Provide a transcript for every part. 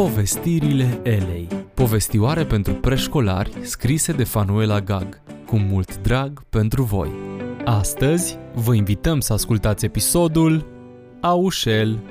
Povestirile Elei. Povestioare pentru preșcolari scrise de Fanuela Gag. Cu mult drag pentru voi. Astăzi vă invităm să ascultați episodul Aușel.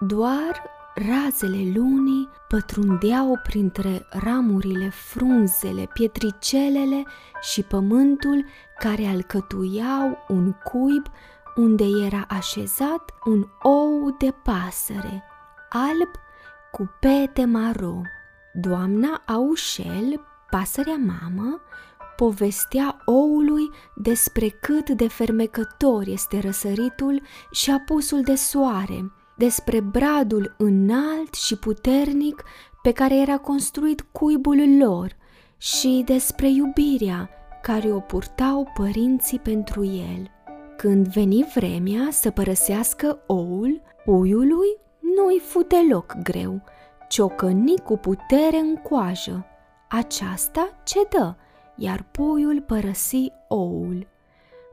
Doar razele lunii pătrundeau printre ramurile, frunzele, pietricelele și pământul care alcătuiau un cuib unde era așezat un ou de pasăre, alb cu pete maro. Doamna Aușel, pasărea mamă, povestea oului despre cât de fermecător este răsăritul și apusul de soare, despre bradul înalt și puternic pe care era construit cuibul lor și despre iubirea care o purtau părinții pentru el. Când veni vremea să părăsească oul, puiului nu-i fu deloc greu, ciocăni cu putere în coajă. Aceasta cedă, iar puiul părăsi oul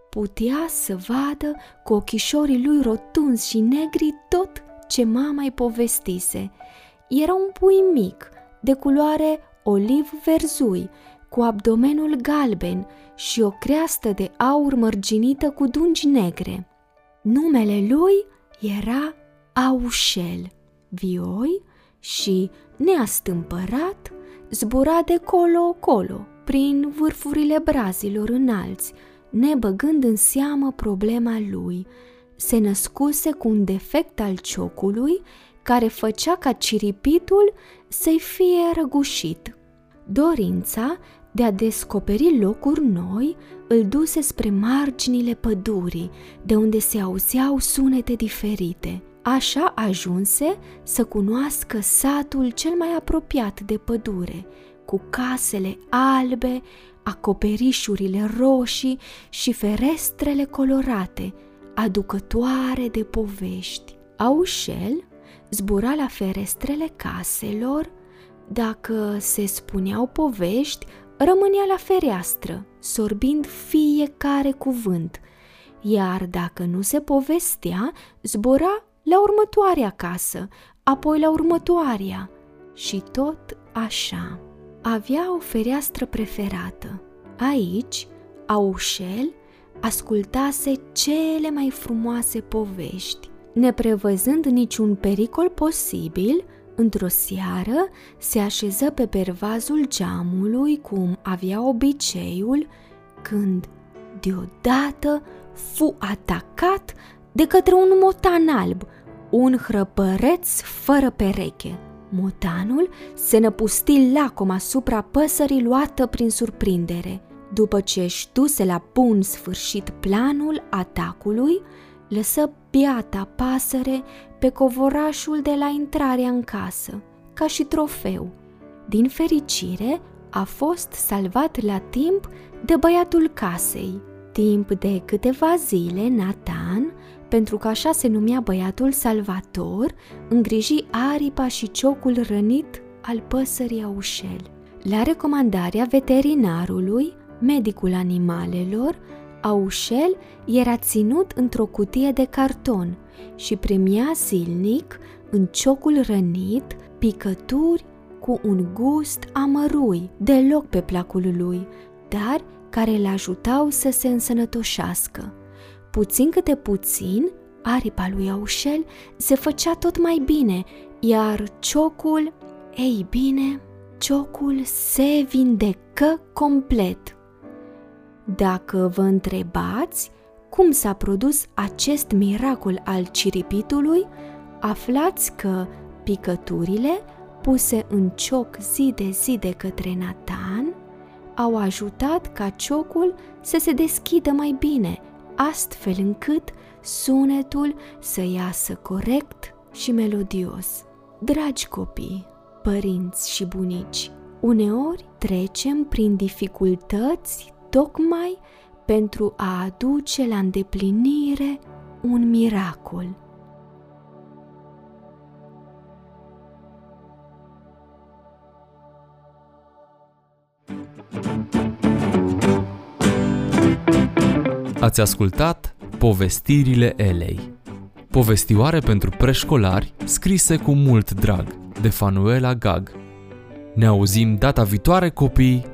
putea să vadă cu ochișorii lui rotunzi și negri tot ce mama îi povestise. Era un pui mic, de culoare oliv verzui, cu abdomenul galben și o creastă de aur mărginită cu dungi negre. Numele lui era Aușel, vioi și, neastâmpărat, zbura de colo-colo, prin vârfurile brazilor înalți, nebăgând în seamă problema lui. Se născuse cu un defect al ciocului care făcea ca ciripitul să-i fie răgușit. Dorința de a descoperi locuri noi îl duse spre marginile pădurii, de unde se auzeau sunete diferite. Așa ajunse să cunoască satul cel mai apropiat de pădure, cu casele albe, acoperișurile roșii și ferestrele colorate, aducătoare de povești. Aușel zbura la ferestrele caselor, dacă se spuneau povești, rămânea la fereastră, sorbind fiecare cuvânt, iar dacă nu se povestea, zbura la următoarea casă, apoi la următoarea. Și tot așa avea o fereastră preferată. Aici, Aușel ascultase cele mai frumoase povești. Neprevăzând niciun pericol posibil, într-o seară se așeză pe pervazul geamului cum avea obiceiul, când deodată fu atacat de către un motan alb, un hrăpăreț fără pereche. Motanul se năpusti lacom asupra păsării luată prin surprindere. După ce își duse la bun sfârșit planul atacului, lăsă piata pasăre pe covorașul de la intrarea în casă, ca și trofeu. Din fericire, a fost salvat la timp de băiatul casei. Timp de câteva zile, Nathan pentru că așa se numea băiatul salvator, îngriji aripa și ciocul rănit al păsării aușel. La recomandarea veterinarului, medicul animalelor, aușel era ținut într-o cutie de carton și primea zilnic, în ciocul rănit, picături cu un gust amărui, deloc pe placul lui, dar care îl ajutau să se însănătoșească. Puțin câte puțin, aripa lui Aușel se făcea tot mai bine, iar ciocul, ei bine, ciocul se vindecă complet. Dacă vă întrebați cum s-a produs acest miracol al ciripitului, aflați că picăturile puse în cioc zi de zi de către Nathan au ajutat ca ciocul să se deschidă mai bine astfel încât sunetul să iasă corect și melodios. Dragi copii, părinți și bunici, uneori trecem prin dificultăți tocmai pentru a aduce la îndeplinire un miracol. Ați ascultat Povestirile Elei. Povestioare pentru preșcolari scrise cu mult drag de Fanuela Gag. Ne auzim data viitoare, copii!